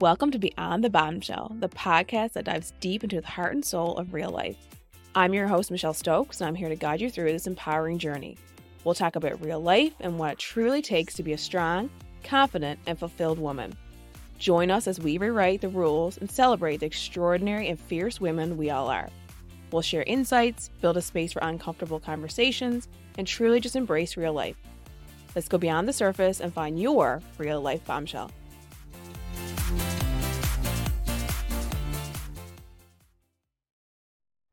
Welcome to Beyond the Bombshell, the podcast that dives deep into the heart and soul of real life. I'm your host, Michelle Stokes, and I'm here to guide you through this empowering journey. We'll talk about real life and what it truly takes to be a strong, confident, and fulfilled woman. Join us as we rewrite the rules and celebrate the extraordinary and fierce women we all are. We'll share insights, build a space for uncomfortable conversations, and truly just embrace real life. Let's go beyond the surface and find your real life bombshell.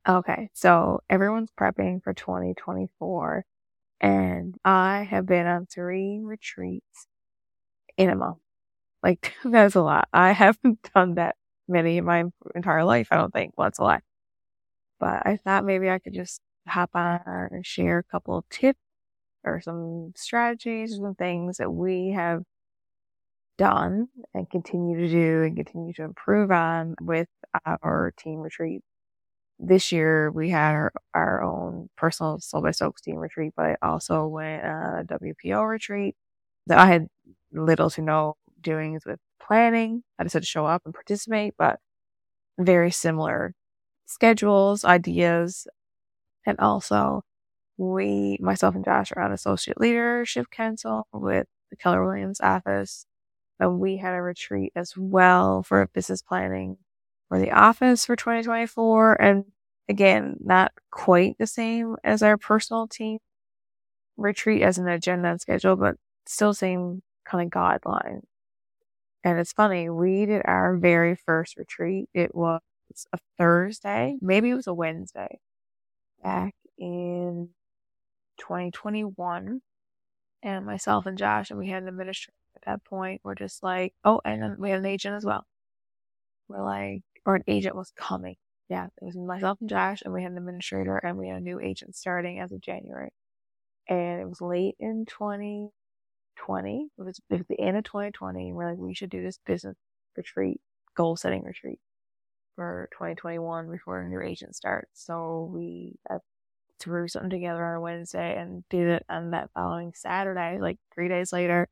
Okay, so everyone's prepping for 2024, and I have been on three retreats in a month. Like, that's a lot. I haven't done that many in my entire life, I don't think. Well, that's a lot. But I thought maybe I could just hop on and share a couple of tips or some strategies, some things that we have done and continue to do and continue to improve on with our team retreat this year we had our, our own personal Sold by Stokes team retreat, but I also went uh, a WPO retreat that I had little to no doings with planning. I just had to show up and participate, but very similar schedules, ideas, and also we, myself and Josh are on associate leadership council with the Keller Williams office. And we had a retreat as well for business planning for the office for 2024. And again, not quite the same as our personal team retreat as an agenda and schedule, but still same kind of guideline. And it's funny, we did our very first retreat. It was a Thursday, maybe it was a Wednesday back in 2021. And myself and Josh, and we had an administrator at that point. We're just like, oh, and we had an agent as well. We're like, or an agent was coming. Yeah, it was myself and Josh, and we had an administrator, and we had a new agent starting as of January. And it was late in 2020. It was, it was the end of 2020. And we're like, we should do this business retreat, goal setting retreat for 2021 before a new agent starts. So we uh, threw something together on a Wednesday and did it on that following Saturday, like three days later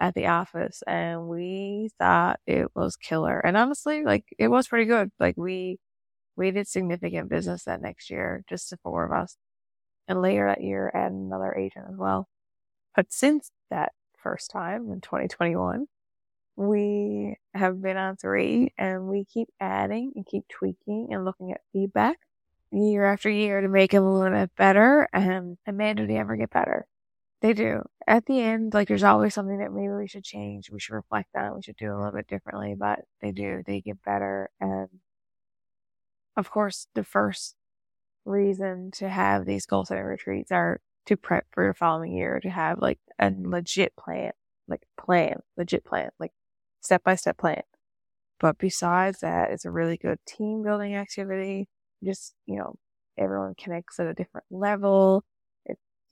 at the office and we thought it was killer. And honestly, like it was pretty good. Like we we did significant business that next year, just the four of us. And later that year add another agent as well. But since that first time in 2021, we have been on three and we keep adding and keep tweaking and looking at feedback year after year to make them a little bit better. And, and man, do they ever get better. They do. At the end, like there's always something that maybe we should change. We should reflect on. We should do a little bit differently, but they do. They get better. And of course, the first reason to have these goal setting retreats are to prep for the following year, to have like a legit plan, like plan, legit plan, like step by step plan. But besides that, it's a really good team building activity. Just, you know, everyone connects at a different level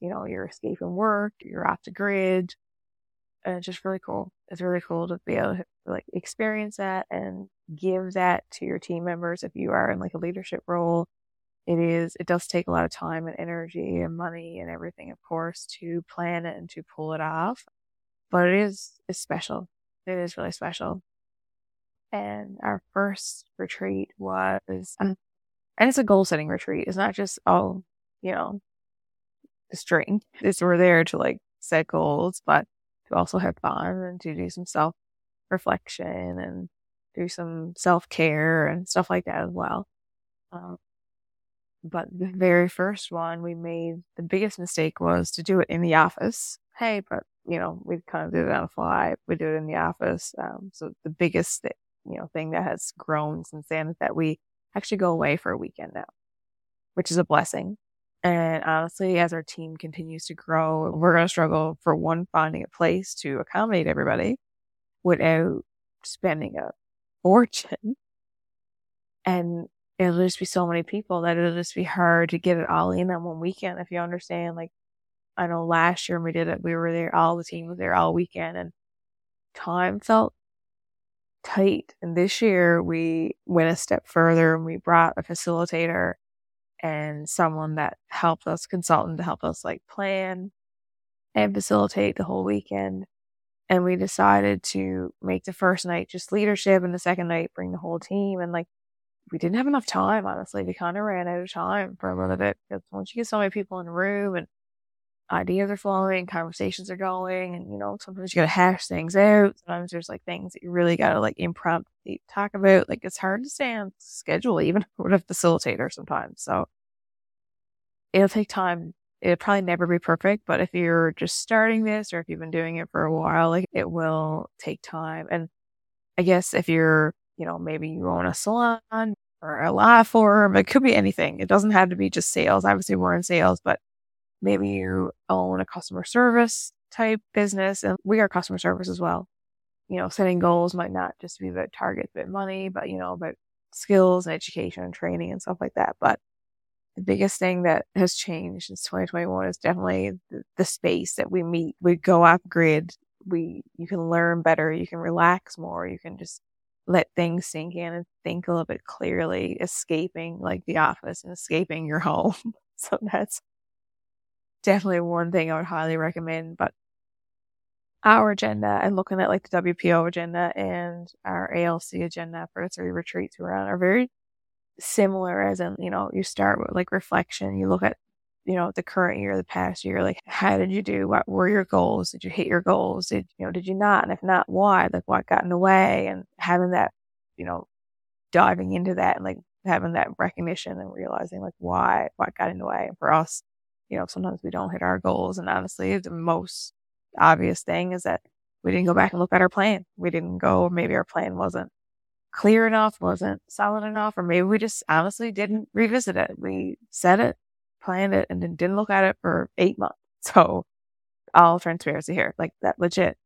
you know, you're escaping work, you're off the grid. And it's just really cool. It's really cool to be able to like experience that and give that to your team members if you are in like a leadership role. It is, it does take a lot of time and energy and money and everything, of course, to plan it and to pull it off. But it is, it's special. It is really special. And our first retreat was, um, and it's a goal setting retreat. It's not just, oh, you know, string is we're there to like set goals, but to also have fun and to do some self reflection and do some self care and stuff like that as well. Um, but the very first one we made, the biggest mistake was to do it in the office. Hey, but you know, we kind of did it on the fly. We do it in the office. Um, so the biggest, you know, thing that has grown since then is that we actually go away for a weekend now, which is a blessing. And honestly, as our team continues to grow, we're going to struggle for one, finding a place to accommodate everybody without spending a fortune. And it'll just be so many people that it'll just be hard to get it all in on one weekend. If you understand, like, I know last year we did it, we were there, all the team was there all weekend and time felt tight. And this year we went a step further and we brought a facilitator and someone that helped us, consultant to help us like plan and facilitate the whole weekend. And we decided to make the first night just leadership and the second night bring the whole team. And like, we didn't have enough time, honestly. We kind of ran out of time for a little bit because once you get so many people in a room and ideas are flowing, conversations are going, and you know, sometimes you gotta hash things out. Sometimes there's like things that you really gotta like impromptu talk about. Like it's hard to stay on schedule even with a facilitator sometimes. So it'll take time. It'll probably never be perfect, but if you're just starting this or if you've been doing it for a while, like it will take time. And I guess if you're, you know, maybe you own a salon or a law firm, it could be anything. It doesn't have to be just sales. Obviously, we're in sales, but maybe you own a customer service type business and we are customer service as well. You know, setting goals might not just be about targets, but money, but you know, about skills and education and training and stuff like that. But the biggest thing that has changed since 2021 is definitely the, the space that we meet. We go off grid. We, you can learn better. You can relax more. You can just let things sink in and think a little bit clearly, escaping like the office and escaping your home. so that's definitely one thing I would highly recommend. But our agenda and looking at like the WPO agenda and our ALC agenda for the three retreats we're on are very similar as in, you know, you start with like reflection, you look at, you know, the current year, the past year, like how did you do? What were your goals? Did you hit your goals? Did you know, did you not? And if not, why? Like what got in the way? And having that, you know, diving into that and like having that recognition and realizing like why, what got in the way. And for us, you know, sometimes we don't hit our goals. And honestly, the most obvious thing is that we didn't go back and look at our plan. We didn't go, maybe our plan wasn't clear enough, wasn't solid enough, or maybe we just honestly didn't revisit it. We set it, planned it, and then didn't look at it for eight months. So all transparency here, like that legit.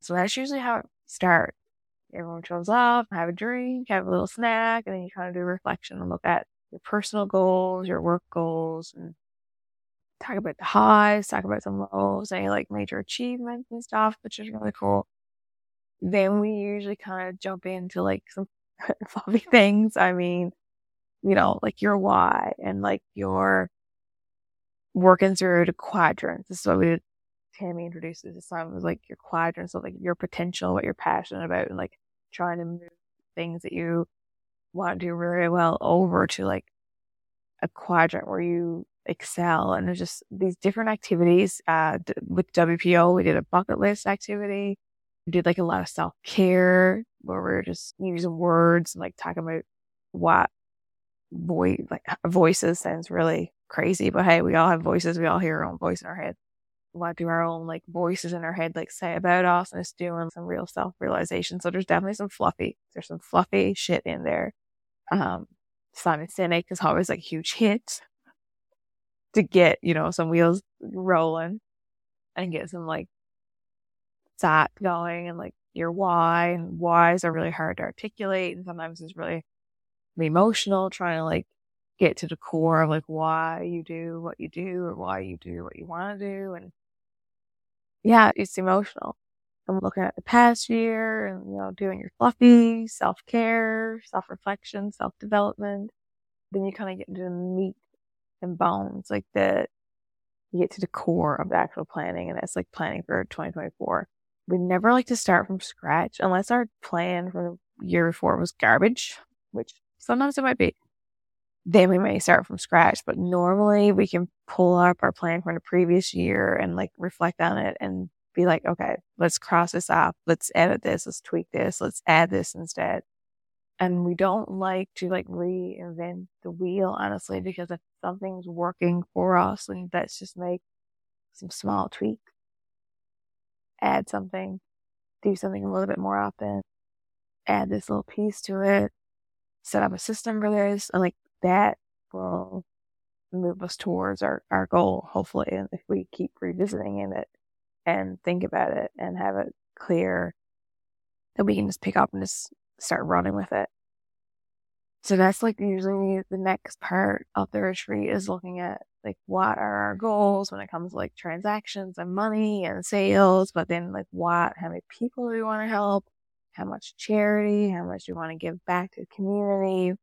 So that's usually how it starts. Everyone shows up, have a drink, have a little snack, and then you kind of do reflection and look at your personal goals, your work goals, and talk about the highs, talk about some lows, any like major achievements and stuff, which is really cool. Then we usually kind of jump into like some fluffy things. I mean, you know, like your why and like your working through the quadrants. This is what we did. Tammy introduced this time was like your quadrants of like your potential, what you're passionate about, and like trying to move things that you want to do really well over to like a quadrant where you excel. And there's just these different activities. Uh, with WPO, we did a bucket list activity. We did like a lot of self care where we are just using words and like talking about what voice, like voices sounds really crazy, but hey, we all have voices. We all hear our own voice in our head. To do our own like voices in our head, like say about us and it's doing some real self realization. So there's definitely some fluffy, there's some fluffy shit in there. Um, Simon Sinek is always like huge hit to get, you know, some wheels rolling and get some like thought going and like your why and whys are really hard to articulate and sometimes it's really emotional trying to like get to the core of like why you do what you do or why you do what you want to do and yeah it's emotional. I'm looking at the past year and you know doing your fluffy self-care self-reflection self-development. Then you kind of get into the meat and bones, like the you get to the core of the actual planning, and that's like planning for 2024. We never like to start from scratch unless our plan from the year before was garbage, which sometimes it might be. Then we may start from scratch, but normally we can pull up our plan from the previous year and like reflect on it and be like, okay, let's cross this off. Let's edit this. Let's tweak this. Let's add this instead and we don't like to like reinvent the wheel honestly because something's working for us then let's just make some small tweaks add something do something a little bit more often. Add this little piece to it. Set up a system for this and like that will move us towards our, our goal hopefully and if we keep revisiting it and think about it and have it clear that we can just pick up and just start running with it. So that's like usually the next part of the retreat is looking at like what are our goals when it comes to like transactions and money and sales, but then like what, how many people do we want to help? How much charity? How much do we want to give back to the community?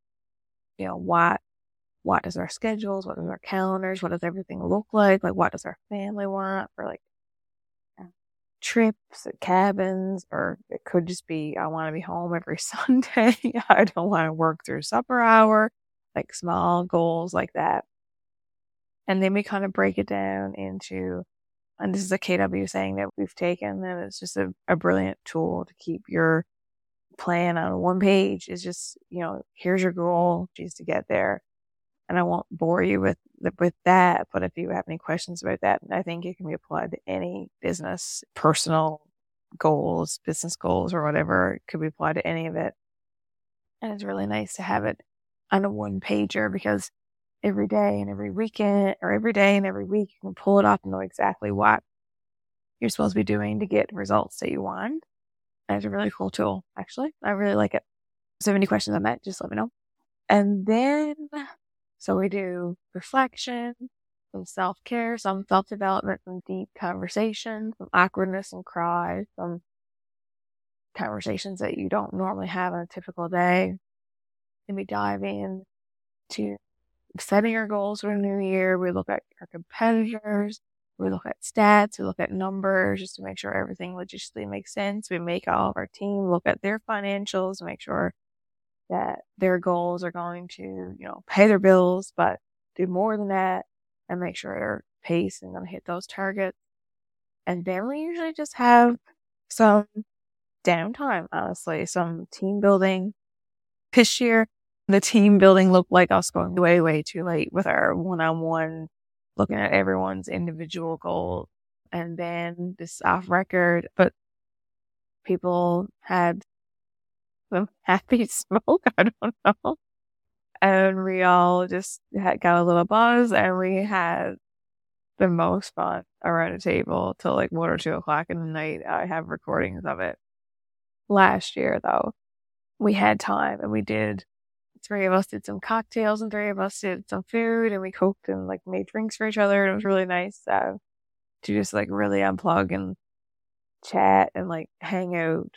You know, what, what does our schedules? What does our calendars? What does everything look like? Like what does our family want for like trips, uh, cabins, or it could just be I want to be home every Sunday. I don't want to work through supper hour, like small goals like that. And then we kind of break it down into, and this is a KW saying that we've taken, and it's just a, a brilliant tool to keep your plan on one page. Is just, you know, here's your goal, just to get there. And I won't bore you with with that, but if you have any questions about that, I think it can be applied to any business, personal goals, business goals, or whatever. It could be applied to any of it. And it's really nice to have it on a one pager because every day and every weekend or every day and every week you can pull it up and know exactly what you're supposed to be doing to get results that you want. And it's a really cool tool, actually. I really like it. So if any questions on that, just let me know. And then so we do reflection, some self care, some self development, some deep conversations, some awkwardness and cry, some conversations that you don't normally have on a typical day. And we dive in to setting our goals for the new year. We look at our competitors. We look at stats. We look at numbers just to make sure everything logistically makes sense. We make all of our team look at their financials, make sure that their goals are going to, you know, pay their bills, but do more than that and make sure they're pace and going to hit those targets. And then we usually just have some downtime, honestly, some team building. This year, the team building looked like us going way, way too late with our one on one, looking at everyone's individual goal. And then this off record, but people had some happy smoke. I don't know. And we all just had, got a little buzz and we had the most fun around a table till like one or two o'clock in the night. I have recordings of it. Last year though, we had time and we did three of us did some cocktails and three of us did some food and we cooked and like made drinks for each other and it was really nice uh, to just like really unplug and chat and like hang out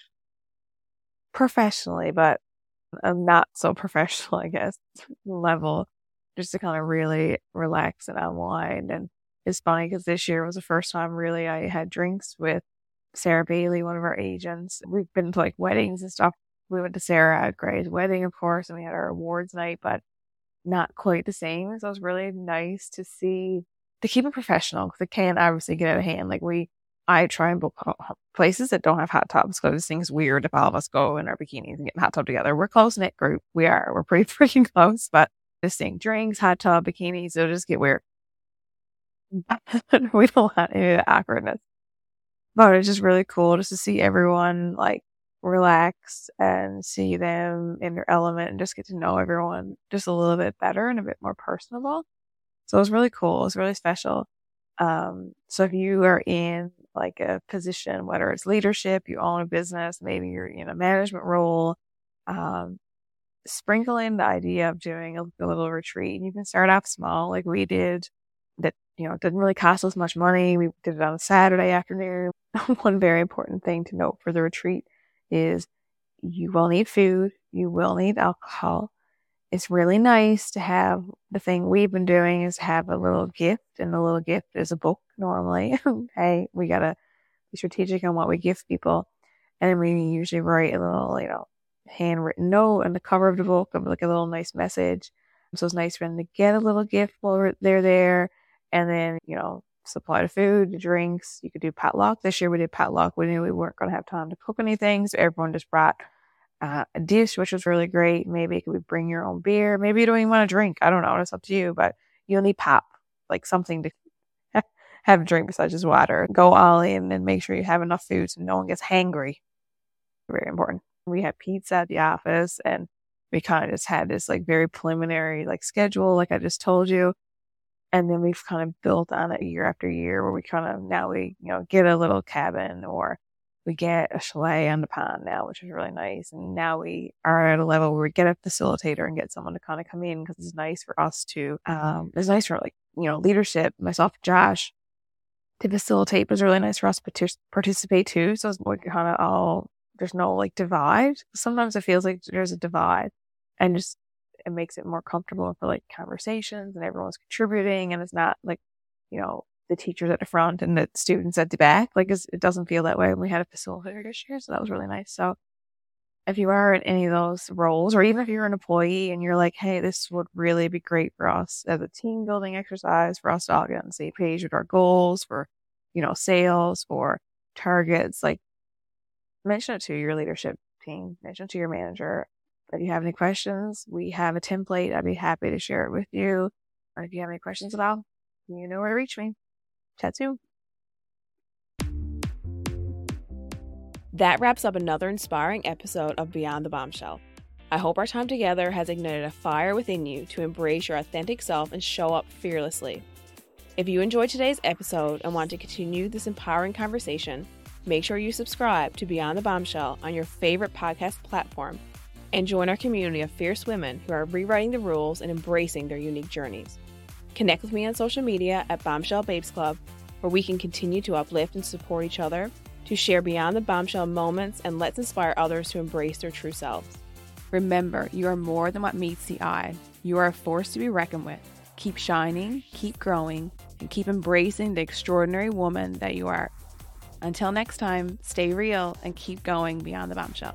professionally, but I'm not so professional, I guess, level, just to kind of really relax and unwind. And it's funny because this year was the first time really I had drinks with Sarah Bailey, one of our agents. We've been to like weddings and stuff. We went to Sarah at Gray's wedding, of course, and we had our awards night, but not quite the same. So it was really nice to see to keep it professional because it can obviously get out of hand. Like we I try and book places that don't have hot tubs because this thing's weird if all of us go in our bikinis and get in hot tub together. We're close knit group. We are. We're pretty freaking close, but this thing drinks, hot tub, bikinis, it'll just get weird. we don't want any of the awkwardness. But it's just really cool just to see everyone like relax and see them in their element and just get to know everyone just a little bit better and a bit more personable. So it was really cool. It was really special. Um, so if you are in like a position, whether it's leadership, you own a business, maybe you're in a management role, um, sprinkle in the idea of doing a, a little retreat. And you can start off small, like we did. That you know didn't really cost us much money. We did it on a Saturday afternoon. One very important thing to note for the retreat is you will need food, you will need alcohol, it's really nice to have the thing we've been doing is have a little gift and the little gift is a book normally. hey, we gotta be strategic on what we gift people. And we usually write a little, you know, handwritten note on the cover of the book of like a little nice message. So it's nice for them to get a little gift while they're there. And then, you know, supply the food, the drinks. You could do potluck. This year we did potluck. We knew we weren't going to have time to cook anything. So everyone just brought uh, a dish, which was really great. Maybe it could be bring your own beer. Maybe you don't even want to drink. I don't know. It's up to you, but you'll need pop, like something to have a drink besides just water. Go all in and make sure you have enough food so no one gets hangry. Very important. We had pizza at the office and we kind of just had this like very preliminary like schedule, like I just told you. And then we've kind of built on it year after year where we kind of now we, you know, get a little cabin or we get a chalet on the pond now, which is really nice. And now we are at a level where we get a facilitator and get someone to kind of come in because it's nice for us to, um, it's nice for like, you know, leadership, myself, Josh, to facilitate, but it's really nice for us to participate too. So it's kind of all, there's no like divide. Sometimes it feels like there's a divide and just, it makes it more comfortable for like conversations and everyone's contributing and it's not like, you know, the teachers at the front and the students at the back. Like it doesn't feel that way. We had a facilitator this year, so that was really nice. So if you are in any of those roles, or even if you're an employee and you're like, hey, this would really be great for us as a team building exercise for us to all get on the same page with our goals for, you know, sales or targets, like mention it to your leadership team, mention it to your manager. If you have any questions, we have a template. I'd be happy to share it with you. Or if you have any questions at all, you know where to reach me. Chat soon. That wraps up another inspiring episode of Beyond the Bombshell. I hope our time together has ignited a fire within you to embrace your authentic self and show up fearlessly. If you enjoyed today's episode and want to continue this empowering conversation, make sure you subscribe to Beyond the Bombshell on your favorite podcast platform and join our community of fierce women who are rewriting the rules and embracing their unique journeys. Connect with me on social media at Bombshell Babes Club, where we can continue to uplift and support each other, to share beyond the bombshell moments, and let's inspire others to embrace their true selves. Remember, you are more than what meets the eye. You are a force to be reckoned with. Keep shining, keep growing, and keep embracing the extraordinary woman that you are. Until next time, stay real and keep going beyond the bombshell.